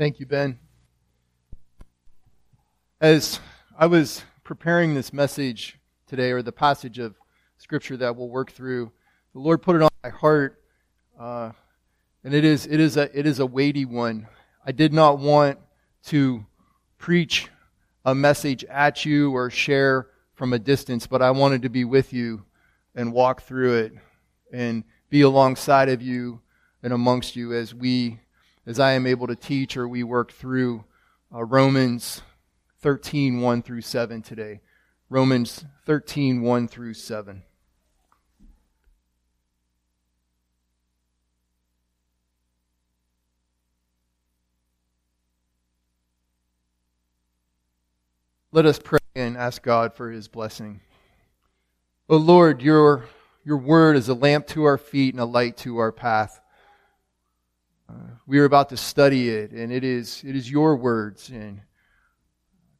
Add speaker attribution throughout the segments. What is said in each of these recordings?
Speaker 1: Thank you, Ben. As I was preparing this message today, or the passage of Scripture that we'll work through, the Lord put it on my heart, uh, and it is it is a it is a weighty one. I did not want to preach a message at you or share from a distance, but I wanted to be with you and walk through it and be alongside of you and amongst you as we as I am able to teach or we work through uh, Romans 13, 1 through 7 today. Romans 13, 1 through 7. Let us pray and ask God for his blessing. O Lord, your, your word is a lamp to our feet and a light to our path. We are about to study it, and it is, it is your words. And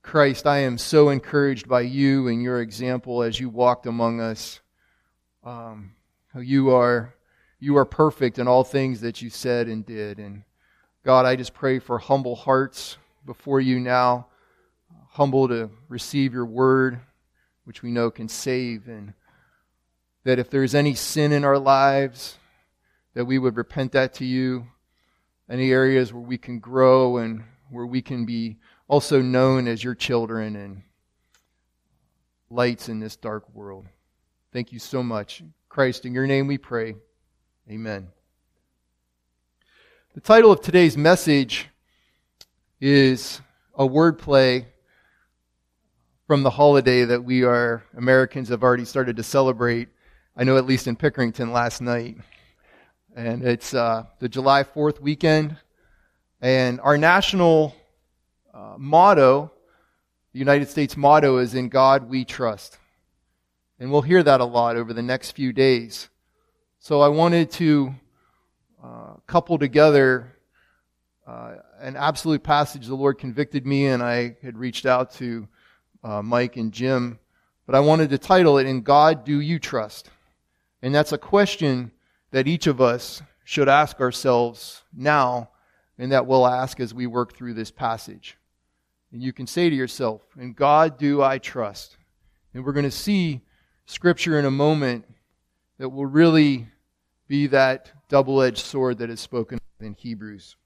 Speaker 1: Christ, I am so encouraged by you and your example as you walked among us. Um, you are, you are perfect in all things that you said and did. And God, I just pray for humble hearts before you now, humble to receive your word, which we know can save. And that if there's any sin in our lives, that we would repent that to you any areas where we can grow and where we can be also known as your children and lights in this dark world. Thank you so much. Christ, in your name we pray. Amen. The title of today's message is a wordplay from the holiday that we are, Americans have already started to celebrate. I know at least in Pickerington last night and it's uh, the July 4th weekend. And our national uh, motto, the United States motto, is In God We Trust. And we'll hear that a lot over the next few days. So I wanted to uh, couple together uh, an absolute passage the Lord convicted me, and I had reached out to uh, Mike and Jim. But I wanted to title it, In God Do You Trust? And that's a question that each of us should ask ourselves now, and that we'll ask as we work through this passage. And you can say to yourself, In God do I trust. And we're going to see scripture in a moment that will really be that double edged sword that is spoken in Hebrews.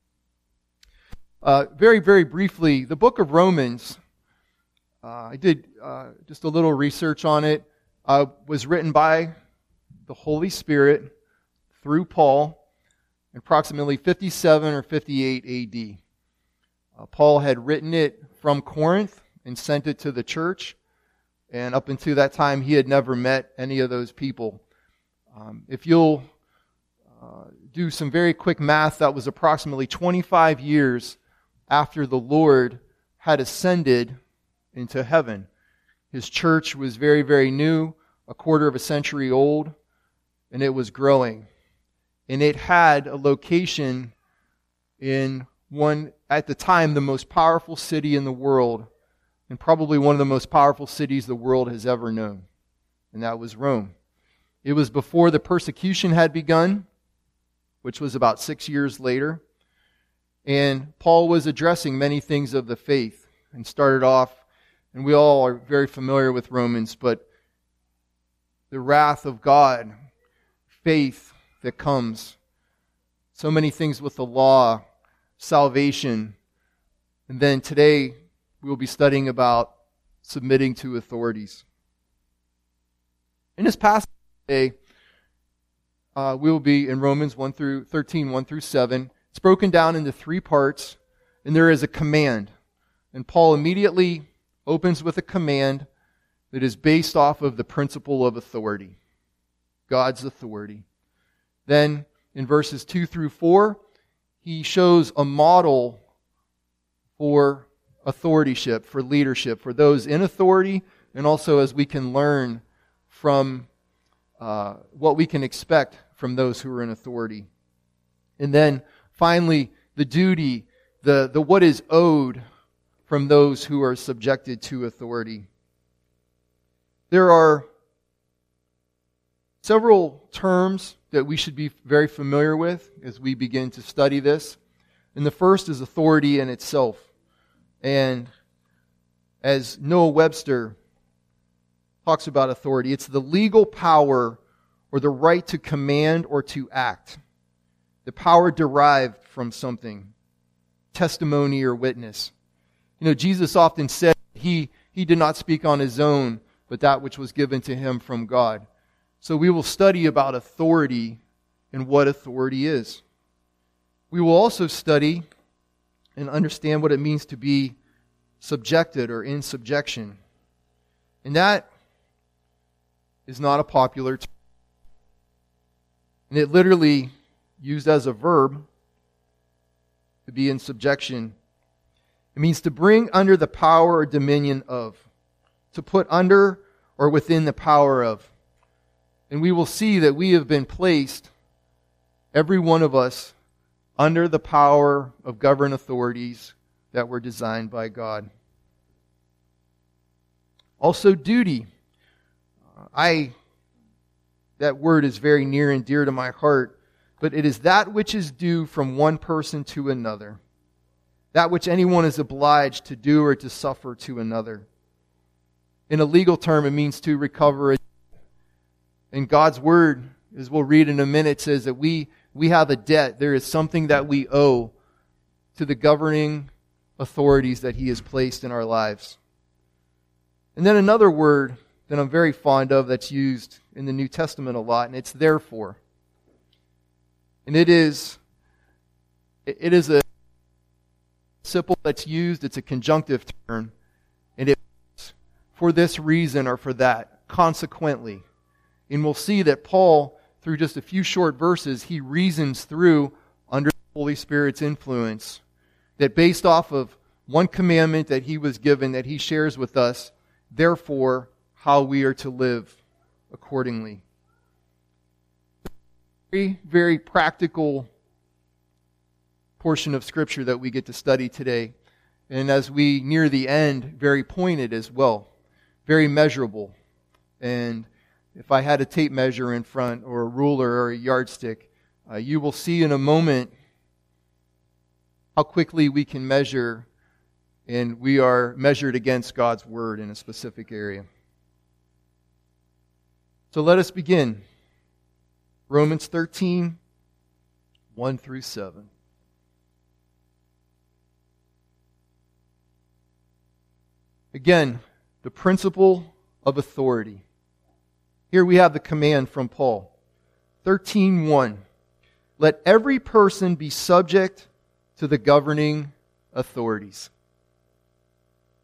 Speaker 1: Uh, very, very briefly, the book of Romans, uh, I did uh, just a little research on it, uh, was written by the Holy Spirit through Paul in approximately 57 or 58 AD. Uh, Paul had written it from Corinth and sent it to the church. And up until that time, he had never met any of those people. Um, if you'll uh, do some very quick math, that was approximately 25 years after the Lord had ascended into heaven. His church was very, very new, a quarter of a century old, and it was growing and it had a location in one, at the time, the most powerful city in the world, and probably one of the most powerful cities the world has ever known, and that was Rome. It was before the persecution had begun, which was about six years later, and Paul was addressing many things of the faith and started off, and we all are very familiar with Romans, but the wrath of God, faith, that comes. So many things with the law, salvation. And then today we'll be studying about submitting to authorities. In this passage today, uh, we will be in Romans 1 through 13, 1 through 7. It's broken down into three parts, and there is a command. And Paul immediately opens with a command that is based off of the principle of authority God's authority. Then in verses 2 through 4, he shows a model for authorship, for leadership, for those in authority, and also as we can learn from uh, what we can expect from those who are in authority. And then finally, the duty, the, the what is owed from those who are subjected to authority. There are several terms that we should be very familiar with as we begin to study this. And the first is authority in itself. And as Noah Webster talks about authority, it's the legal power or the right to command or to act. The power derived from something, testimony or witness. You know, Jesus often said he, he did not speak on his own, but that which was given to him from God. So we will study about authority and what authority is. We will also study and understand what it means to be subjected or in subjection. And that is not a popular term. And it literally, used as a verb, to be in subjection, it means to bring under the power or dominion of, to put under or within the power of. And we will see that we have been placed, every one of us, under the power of government authorities that were designed by God. Also, duty. I, that word is very near and dear to my heart, but it is that which is due from one person to another, that which anyone is obliged to do or to suffer to another. In a legal term, it means to recover. In God's word, as we'll read in a minute, says that we, we have a debt. There is something that we owe to the governing authorities that He has placed in our lives. And then another word that I'm very fond of that's used in the New Testament a lot, and it's therefore. And it is it is a simple that's used, it's a conjunctive term, and it's for this reason or for that, consequently. And we'll see that Paul, through just a few short verses, he reasons through under the Holy Spirit's influence that based off of one commandment that he was given that he shares with us, therefore how we are to live accordingly. Very, very practical portion of Scripture that we get to study today. And as we near the end, very pointed as well, very measurable. And if I had a tape measure in front, or a ruler, or a yardstick, uh, you will see in a moment how quickly we can measure, and we are measured against God's Word in a specific area. So let us begin. Romans 13, 1 through 7. Again, the principle of authority. Here we have the command from Paul. 13:1 Let every person be subject to the governing authorities.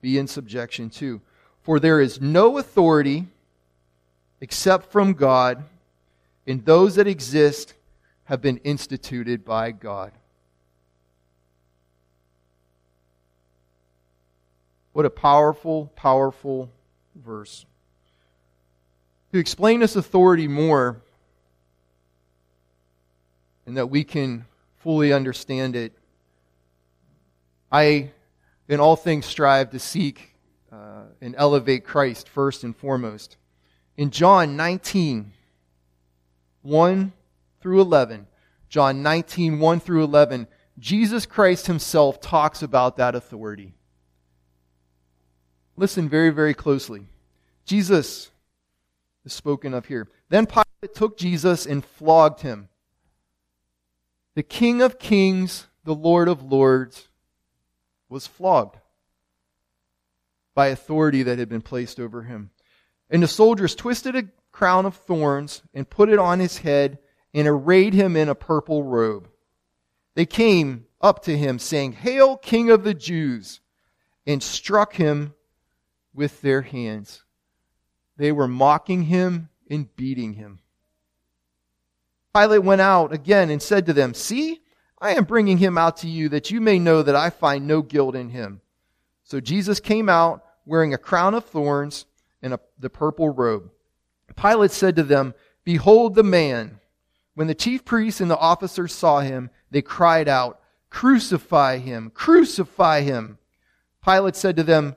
Speaker 1: Be in subjection to. For there is no authority except from God, and those that exist have been instituted by God. What a powerful, powerful verse. To explain this authority more, and that we can fully understand it, I, in all things, strive to seek uh, and elevate Christ first and foremost. In John 19, 1 through 11, John 19, 1 through 11, Jesus Christ himself talks about that authority. Listen very, very closely. Jesus is spoken of here. Then Pilate took Jesus and flogged him. The King of Kings, the Lord of Lords, was flogged by authority that had been placed over him. And the soldiers twisted a crown of thorns and put it on his head and arrayed him in a purple robe. They came up to him saying, Hail, King of the Jews, and struck him with their hands. They were mocking him and beating him. Pilate went out again and said to them, See, I am bringing him out to you that you may know that I find no guilt in him. So Jesus came out wearing a crown of thorns and a, the purple robe. Pilate said to them, Behold the man. When the chief priests and the officers saw him, they cried out, Crucify him! Crucify him! Pilate said to them,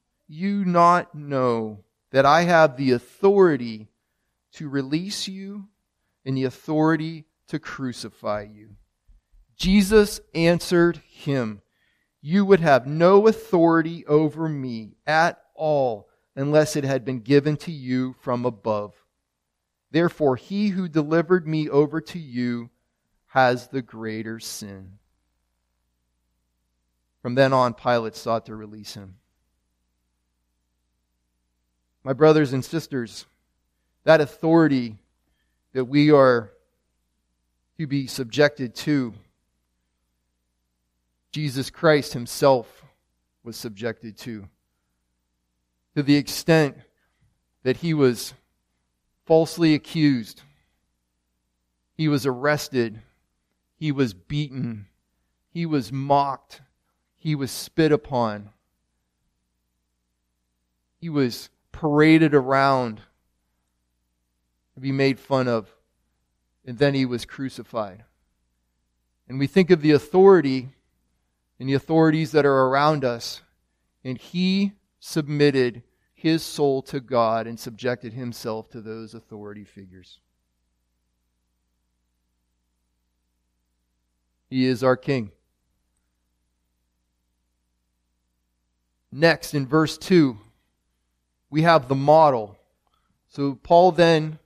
Speaker 1: you not know that I have the authority to release you and the authority to crucify you? Jesus answered him, You would have no authority over me at all unless it had been given to you from above. Therefore, he who delivered me over to you has the greater sin. From then on, Pilate sought to release him. My brothers and sisters, that authority that we are to be subjected to, Jesus Christ himself was subjected to. To the extent that he was falsely accused, he was arrested, he was beaten, he was mocked, he was spit upon, he was paraded around to be made fun of, and then he was crucified. And we think of the authority and the authorities that are around us, and he submitted his soul to God and subjected himself to those authority figures. He is our King. Next, in verse 2, we have the model. So Paul then,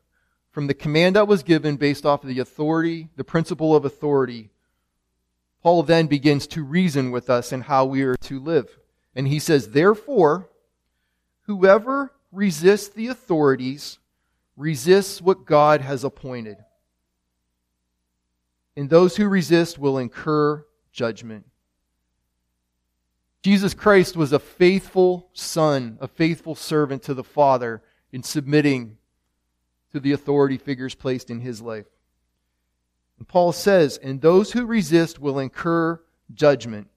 Speaker 1: from the command that was given based off of the authority, the principle of authority, Paul then begins to reason with us in how we are to live. And he says, Therefore, whoever resists the authorities resists what God has appointed. And those who resist will incur judgment. Jesus Christ was a faithful son, a faithful servant to the Father in submitting to the authority figures placed in his life. And Paul says, and those who resist will incur judgment.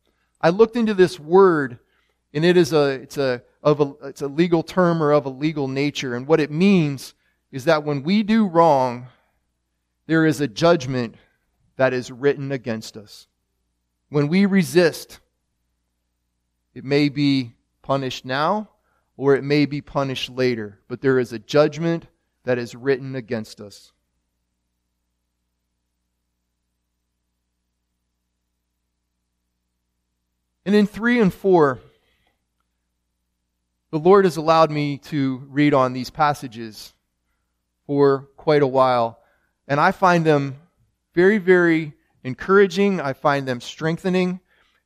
Speaker 1: I looked into this word, and it is a, it's a, of a, it's a legal term or of a legal nature. And what it means is that when we do wrong, there is a judgment that is written against us. When we resist, it may be punished now or it may be punished later, but there is a judgment that is written against us. And in 3 and 4, the Lord has allowed me to read on these passages for quite a while, and I find them very, very encouraging. I find them strengthening.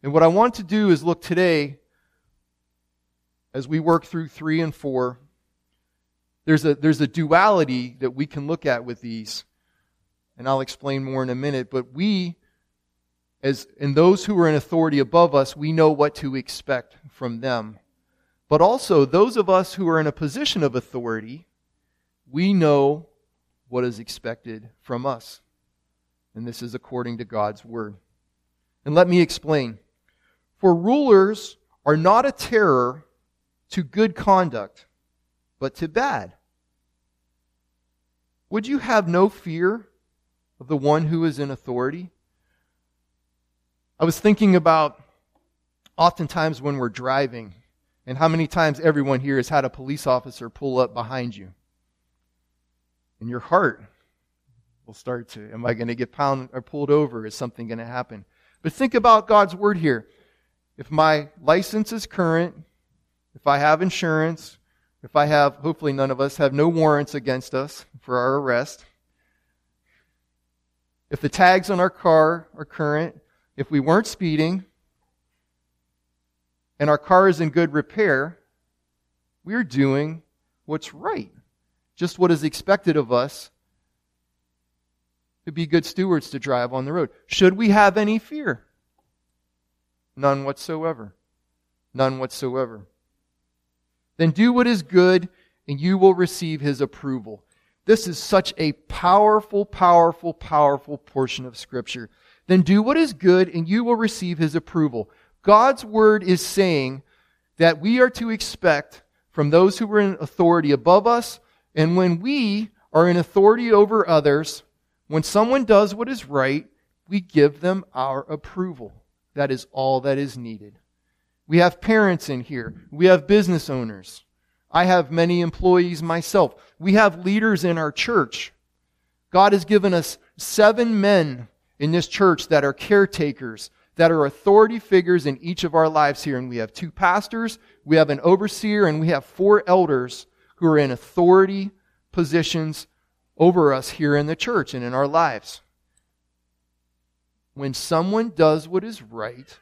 Speaker 1: And what I want to do is look today as we work through three and four, there's a, there's a duality that we can look at with these. And I'll explain more in a minute. But we, as in those who are in authority above us, we know what to expect from them. But also, those of us who are in a position of authority, we know what is expected from us. And this is according to God's word. And let me explain. For rulers are not a terror to good conduct, but to bad? Would you have no fear of the one who is in authority? I was thinking about oftentimes when we're driving and how many times everyone here has had a police officer pull up behind you. And your heart will start to, am I going to get pounded or uh, pulled over? Is something going to happen? But think about God's word here. If my license is current, if I have insurance, if I have, hopefully none of us have no warrants against us for our arrest, if the tags on our car are current, if we weren't speeding, and our car is in good repair, we're doing what's right. Just what is expected of us to be good stewards to drive on the road. Should we have any fear? None whatsoever. None whatsoever. Then do what is good, and you will receive his approval. This is such a powerful, powerful, powerful portion of Scripture. Then do what is good and you will receive his approval. God's word is saying that we are to expect from those who are in authority above us, and when we are in authority over others, when someone does what is right, we give them our approval. That is all that is needed. We have parents in here. We have business owners. I have many employees myself. We have leaders in our church. God has given us seven men in this church that are caretakers, that are authority figures in each of our lives here. And we have two pastors, we have an overseer, and we have four elders who are in authority positions over us here in the church and in our lives. When someone does what is right,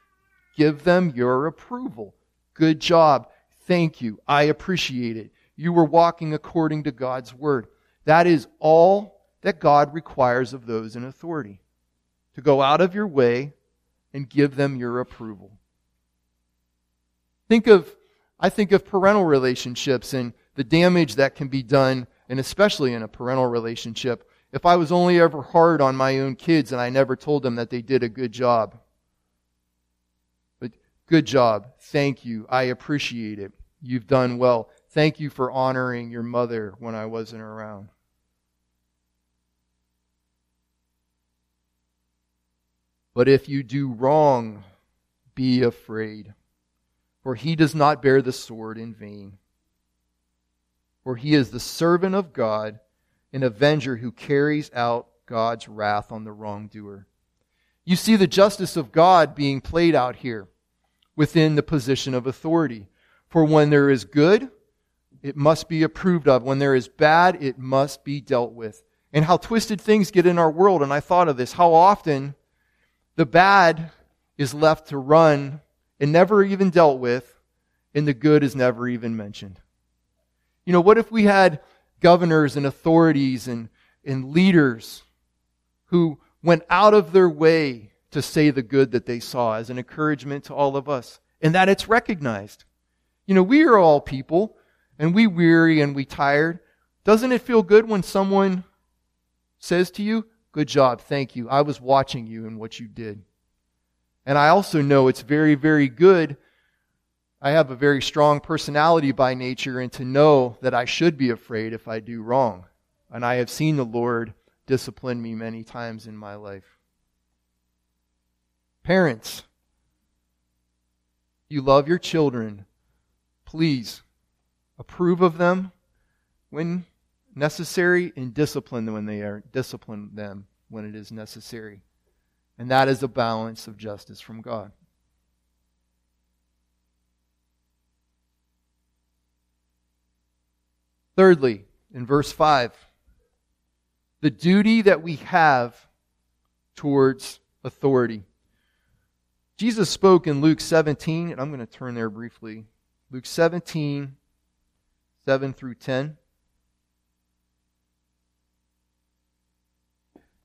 Speaker 1: give them your approval. Good job. Thank you. I appreciate it. You were walking according to God's word. That is all that God requires of those in authority. To go out of your way and give them your approval. Think of, I think of parental relationships and the damage that can be done, and especially in a parental relationship, if I was only ever hard on my own kids and I never told them that they did a good job. Good job. Thank you. I appreciate it. You've done well. Thank you for honoring your mother when I wasn't around. But if you do wrong, be afraid, for he does not bear the sword in vain. For he is the servant of God, an avenger who carries out God's wrath on the wrongdoer. You see the justice of God being played out here within the position of authority. For when there is good, it must be approved of. When there is bad, it must be dealt with. And how twisted things get in our world. And I thought of this. How often the bad is left to run and never even dealt with, and the good is never even mentioned. You know, what if we had governors and authorities and, and leaders who went out of their way to say the good that they saw as an encouragement to all of us, and that it's recognized? You know, we are all people, and we weary and we tired. Doesn't it feel good when someone says to you, Good job, thank you. I was watching you and what you did. And I also know it's very, very good. I have a very strong personality by nature, and to know that I should be afraid if I do wrong. And I have seen the Lord discipline me many times in my life. Parents, you love your children Please approve of them when necessary and discipline them when they are discipline them when it is necessary. And that is a balance of justice from God. Thirdly, in verse 5, the duty that we have towards authority. Jesus spoke in Luke 17, and I'm going to turn there briefly. Luke 17, 7 through 10.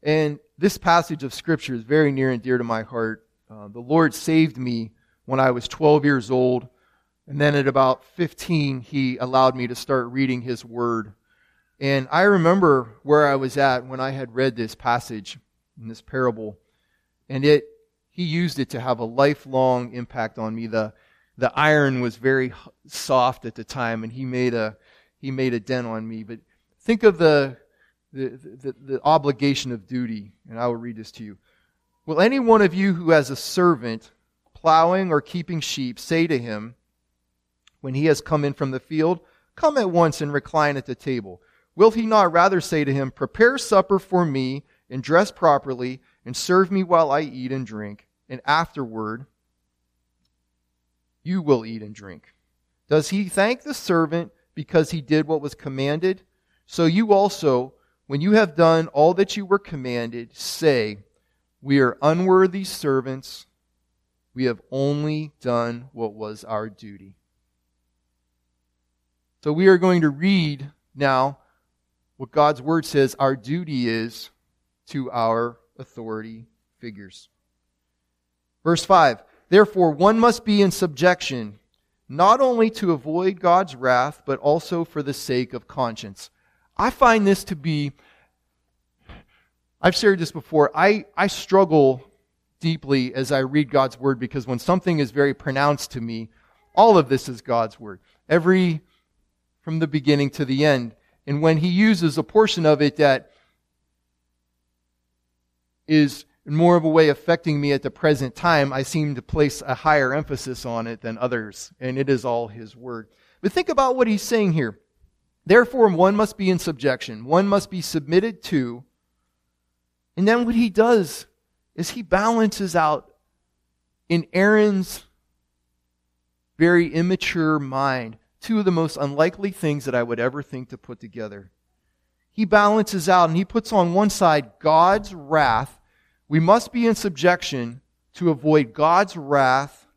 Speaker 1: And this passage of Scripture is very near and dear to my heart. Uh, the Lord saved me when I was 12 years old. And then at about 15, He allowed me to start reading His Word. And I remember where I was at when I had read this passage in this parable. And it, He used it to have a lifelong impact on me. The, the iron was very soft at the time, and he made a he made a dent on me. But think of the the, the, the obligation of duty, and I will read this to you. Will any one of you who has a servant plowing or keeping sheep say to him, when he has come in from the field, Come at once and recline at the table? Will he not rather say to him, Prepare supper for me, and dress properly, and serve me while I eat and drink, and afterward you will eat and drink. Does he thank the servant because he did what was commanded? So you also, when you have done all that you were commanded, say, We are unworthy servants. We have only done what was our duty. So we are going to read now what God's word says our duty is to our authority figures. Verse 5 Therefore, one must be in subjection, not only to avoid God's wrath, but also for the sake of conscience. I find this to be, I've shared this before, I, I struggle deeply as I read God's word because when something is very pronounced to me, all of this is God's word. Every, from the beginning to the end. And when he uses a portion of it that is more of a way affecting me at the present time, I seem to place a higher emphasis on it than others. And it is all his word. But think about what he's saying here. Therefore, one must be in subjection. One must be submitted to. And then what he does is he balances out in Aaron's very immature mind two of the most unlikely things that I would ever think to put together. He balances out and he puts on one side God's wrath. We must be in subjection to avoid God's wrath,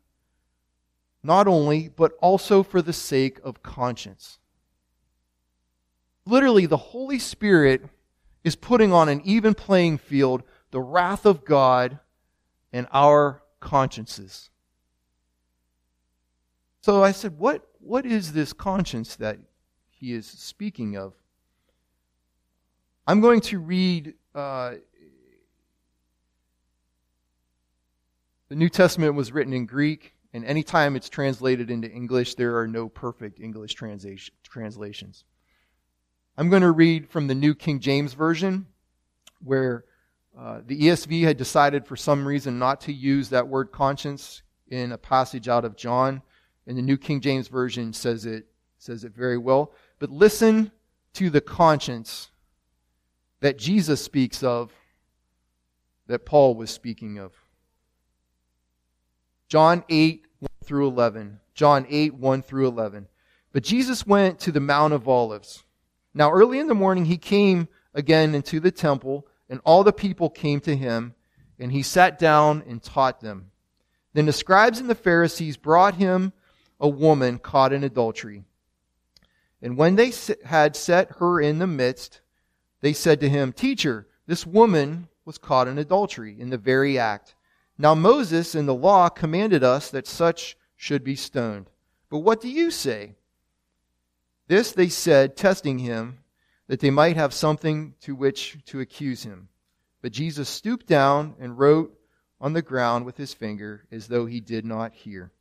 Speaker 1: not only, but also for the sake of conscience. Literally, the Holy Spirit is putting on an even playing field the wrath of God and our consciences. So I said, what, what is this conscience that he is speaking of? I'm going to read uh, the New Testament was written in Greek, and anytime it's translated into English, there are no perfect English translations. I'm going to read from the New King James Version, where uh, the ESV had decided for some reason not to use that word conscience in a passage out of John, and the New King James Version says it says it very well. But listen to the conscience that Jesus speaks of, that Paul was speaking of. John 8, 1 through 11. John 8, 1 through 11. But Jesus went to the Mount of Olives. Now, early in the morning, he came again into the temple, and all the people came to him, and he sat down and taught them. Then the scribes and the Pharisees brought him a woman caught in adultery. And when they had set her in the midst, they said to him, Teacher, this woman was caught in adultery in the very act. Now Moses in the law commanded us that such should be stoned. But what do you say? This they said, testing him, that they might have something to which to accuse him. But Jesus stooped down and wrote on the ground with his finger as though he did not hear.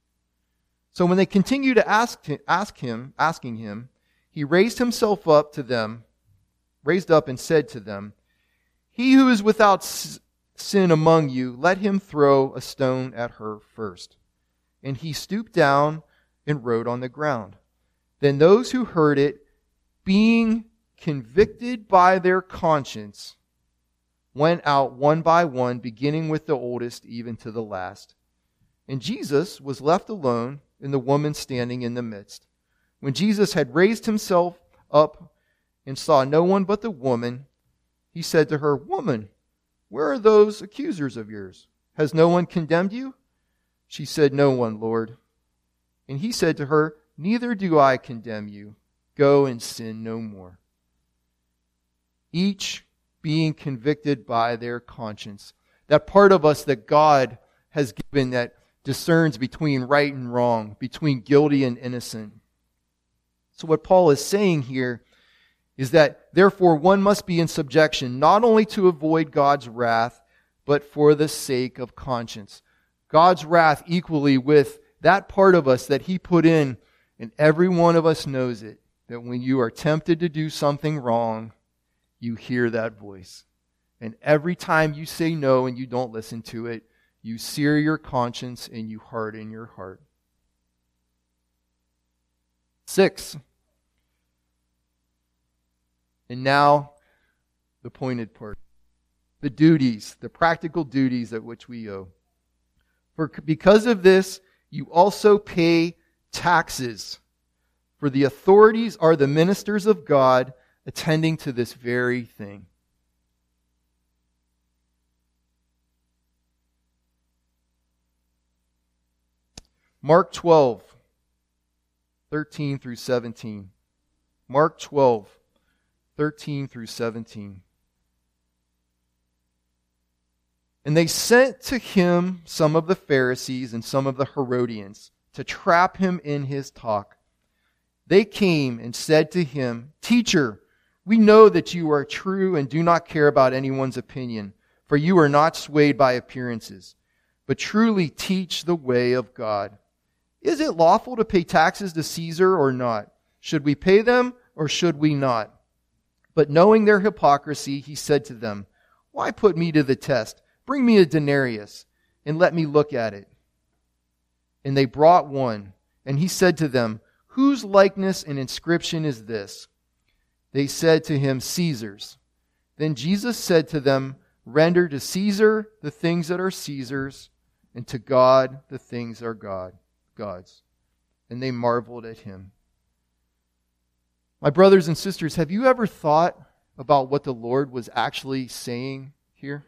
Speaker 1: So when they continued to ask, ask him, asking him, he raised himself up to them, raised up and said to them, He who is without sin among you, let him throw a stone at her first. And he stooped down and wrote on the ground. Then those who heard it, being convicted by their conscience, went out one by one, beginning with the oldest even to the last. And Jesus was left alone, and the woman standing in the midst. When Jesus had raised himself up and saw no one but the woman, he said to her, Woman, where are those accusers of yours? Has no one condemned you? She said, No one, Lord. And he said to her, Neither do I condemn you. Go and sin no more. Each being convicted by their conscience. That part of us that God has given that discerns between right and wrong, between guilty and innocent. So, what Paul is saying here is that therefore one must be in subjection, not only to avoid God's wrath, but for the sake of conscience. God's wrath equally with that part of us that he put in and every one of us knows it that when you are tempted to do something wrong, you hear that voice. And every time you say no and you don't listen to it, you sear your conscience and you harden your heart. Six. And now, the pointed part. The duties, the practical duties at which we owe. For because of this, you also pay taxes. For the authorities are the ministers of God attending to this very thing. Mark 12, 13 through 17. Mark 12, 13 through 17. And they sent to him some of the Pharisees and some of the Herodians to trap him in his talk. They came and said to him, Teacher, we know that you are true and do not care about anyone's opinion, for you are not swayed by appearances. but truly teach the way of God. Is it lawful to pay taxes to Caesar or not? Should we pay them or should we not? But knowing their hypocrisy, he said to them, Why put me to the test? Bring me a denarius and let me look at it. And they brought one. And he said to them, Whose likeness and inscription is this? They said to him, Caesar's. Then Jesus said to them, Render to Caesar the things that are Caesar's, and to God the things are God, God's. And they marveled at him. My brothers and sisters, have you ever thought about what the Lord was actually saying here?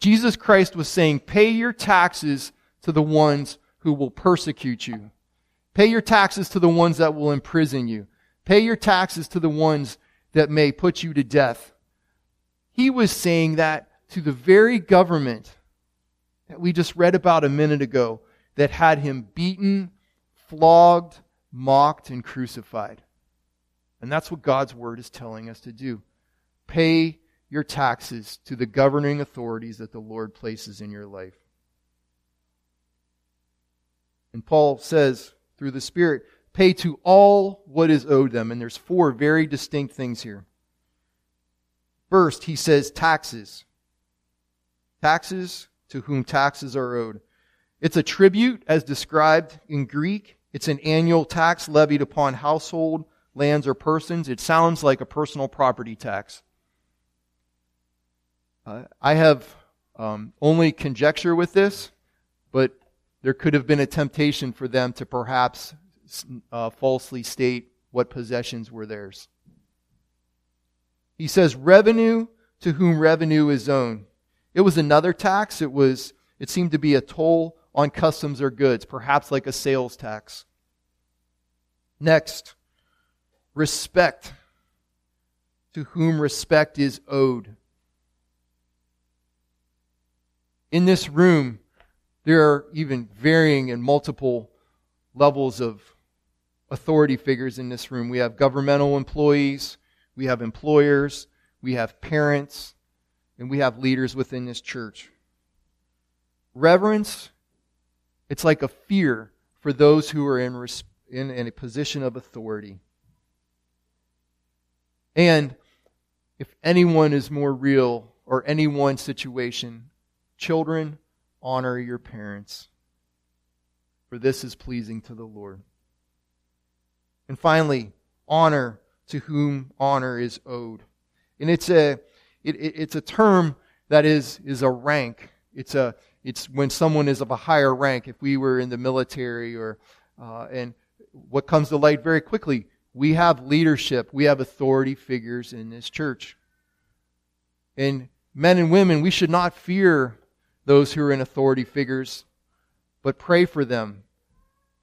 Speaker 1: Jesus Christ was saying, Pay your taxes to the ones who will persecute you. Pay your taxes to the ones that will imprison you. Pay your taxes to the ones that may put you to death. He was saying that to the very government that we just read about a minute ago that had him beaten, flogged, mocked, and crucified. And that's what God's word is telling us to do. Pay your taxes to the governing authorities that the Lord places in your life. And Paul says through the Spirit, pay to all what is owed them. And there's four very distinct things here. First, he says taxes. Taxes to whom taxes are owed. It's a tribute as described in Greek. It's an annual tax levied upon household, lands, or persons. It sounds like a personal property tax. Uh, I have um, only conjecture with this, but there could have been a temptation for them to perhaps uh, falsely state what possessions were theirs. He says, revenue to whom revenue is owed. It was another tax. It was, it seemed to be a toll on customs or goods, perhaps like a sales tax. Next, respect to whom respect is owed. In this room, there are even varying and multiple levels of authority figures in this room. We have governmental employees, we have employers, we have parents, and we have leaders within this church. Reverence, it's like a fear for those who are in, in, in a position of authority. And if anyone is more real or any one situation, children, honor your parents, for this is pleasing to the Lord. And finally, honor to whom honor is owed. And it's a, it, it, it's a term that is, is a rank. It's a, it's when someone is of a higher rank. If we were in the military or, uh, and what comes to light very quickly, we have leadership, we have authority figures in this church. And men and women, we should not fear those who are in authority figures, but pray for them.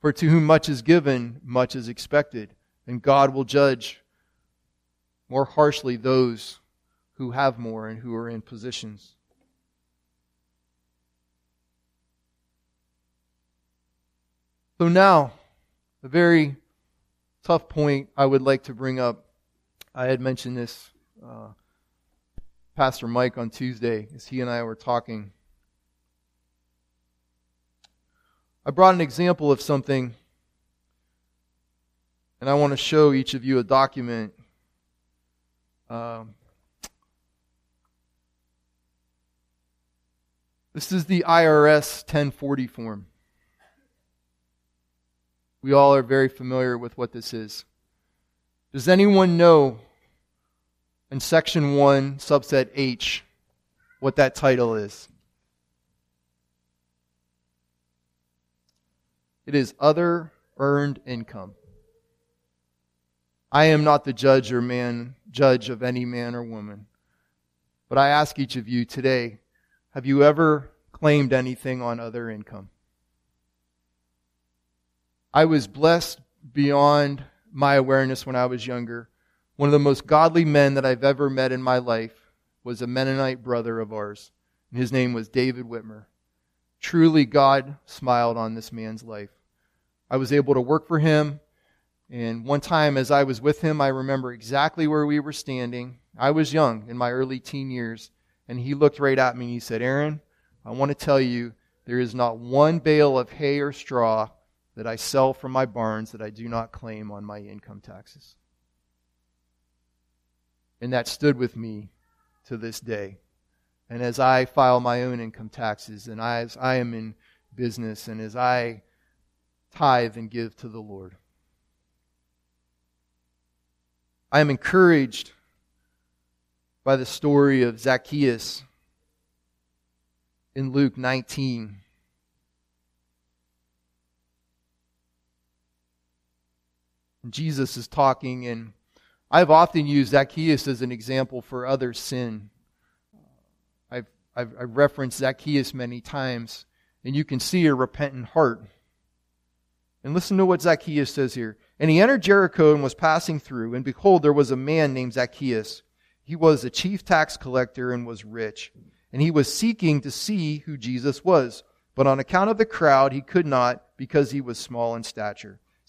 Speaker 1: For to whom much is given, much is expected. And God will judge more harshly those who have more and who are in positions. So now, a very tough point I would like to bring up. I had mentioned this, uh, Pastor Mike on Tuesday, as he and I were talking. I brought an example of something, and I want to show each of you a document. Um, this is the IRS 1040 form. We all are very familiar with what this is. Does anyone know in section 1, subset H, what that title is? It is other earned income. I am not the judge or man, judge of any man or woman. But I ask each of you today, have you ever claimed anything on other income? I was blessed beyond my awareness when I was younger. One of the most godly men that I've ever met in my life was a Mennonite brother of ours. And his name was David Whitmer. Truly, God smiled on this man's life. I was able to work for him. And one time, as I was with him, I remember exactly where we were standing. I was young in my early teen years. And he looked right at me and he said, Aaron, I want to tell you there is not one bale of hay or straw that I sell from my barns that I do not claim on my income taxes. And that stood with me to this day. And as I file my own income taxes, and as I am in business, and as I tithe and give to the Lord, I am encouraged by the story of Zacchaeus in Luke 19. Jesus is talking, and I've often used Zacchaeus as an example for other sin. I've, I've, I've referenced Zacchaeus many times, and you can see a repentant heart. And listen to what Zacchaeus says here. And he entered Jericho and was passing through, and behold, there was a man named Zacchaeus. He was a chief tax collector and was rich. And he was seeking to see who Jesus was. But on account of the crowd, he could not because he was small in stature.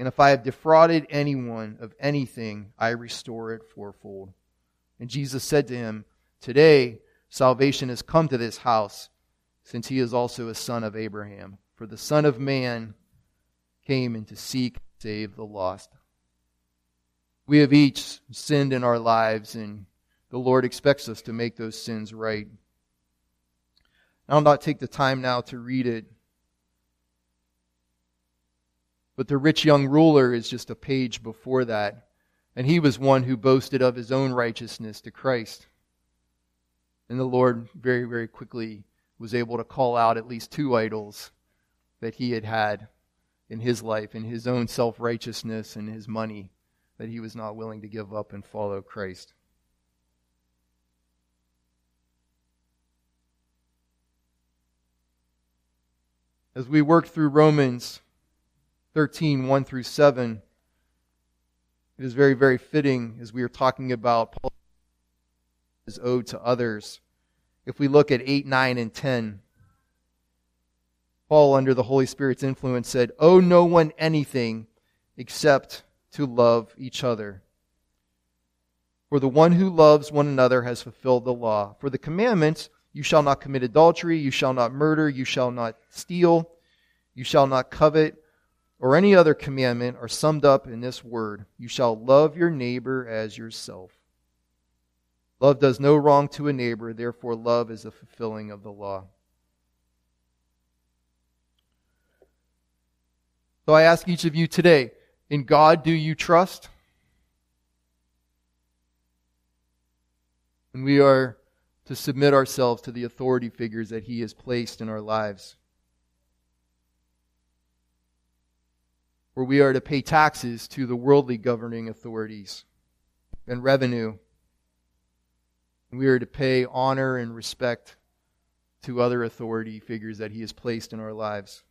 Speaker 1: and if I have defrauded anyone of anything, I restore it fourfold. And Jesus said to him, Today salvation has come to this house, since he is also a son of Abraham. For the Son of Man came in to seek and save the lost. We have each sinned in our lives, and the Lord expects us to make those sins right. I'll not take the time now to read it But the rich young ruler is just a page before that. And he was one who boasted of his own righteousness to Christ. And the Lord very, very quickly was able to call out at least two idols that he had had in his life, in his own self righteousness and his money, that he was not willing to give up and follow Christ. As we work through Romans, 13, 1 through 7, it is very, very fitting as we are talking about Paul is owed to others. If we look at 8, 9, and 10, Paul, under the Holy Spirit's influence, said, Owe no one anything except to love each other. For the one who loves one another has fulfilled the law. For the commandments, you shall not commit adultery, you shall not murder, you shall not steal, you shall not covet, or any other commandment are summed up in this word You shall love your neighbor as yourself. Love does no wrong to a neighbor, therefore, love is the fulfilling of the law. So I ask each of you today in God, do you trust? And we are to submit ourselves to the authority figures that He has placed in our lives. Where we are to pay taxes to the worldly governing authorities and revenue. We are to pay honor and respect to other authority figures that He has placed in our lives.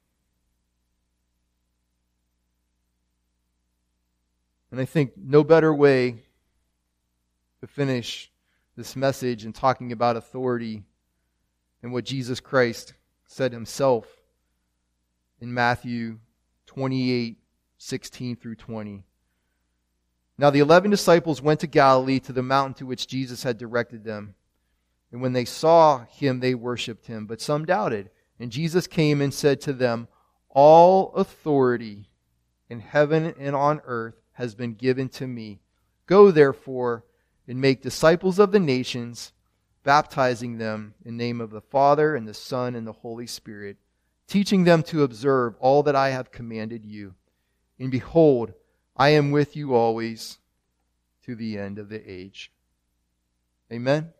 Speaker 1: And I think no better way to finish this message and talking about authority than what Jesus Christ said himself in Matthew 28 16 through 20. Now the eleven disciples went to Galilee to the mountain to which Jesus had directed them. And when they saw him, they worshipped him, but some doubted. And Jesus came and said to them, All authority in heaven and on earth has been given to me. Go therefore and make disciples of the nations, baptizing them in the name of the Father and the Son and the Holy Spirit, teaching them to observe all that I have commanded you. And behold, I am with you always to the end of the age. Amen.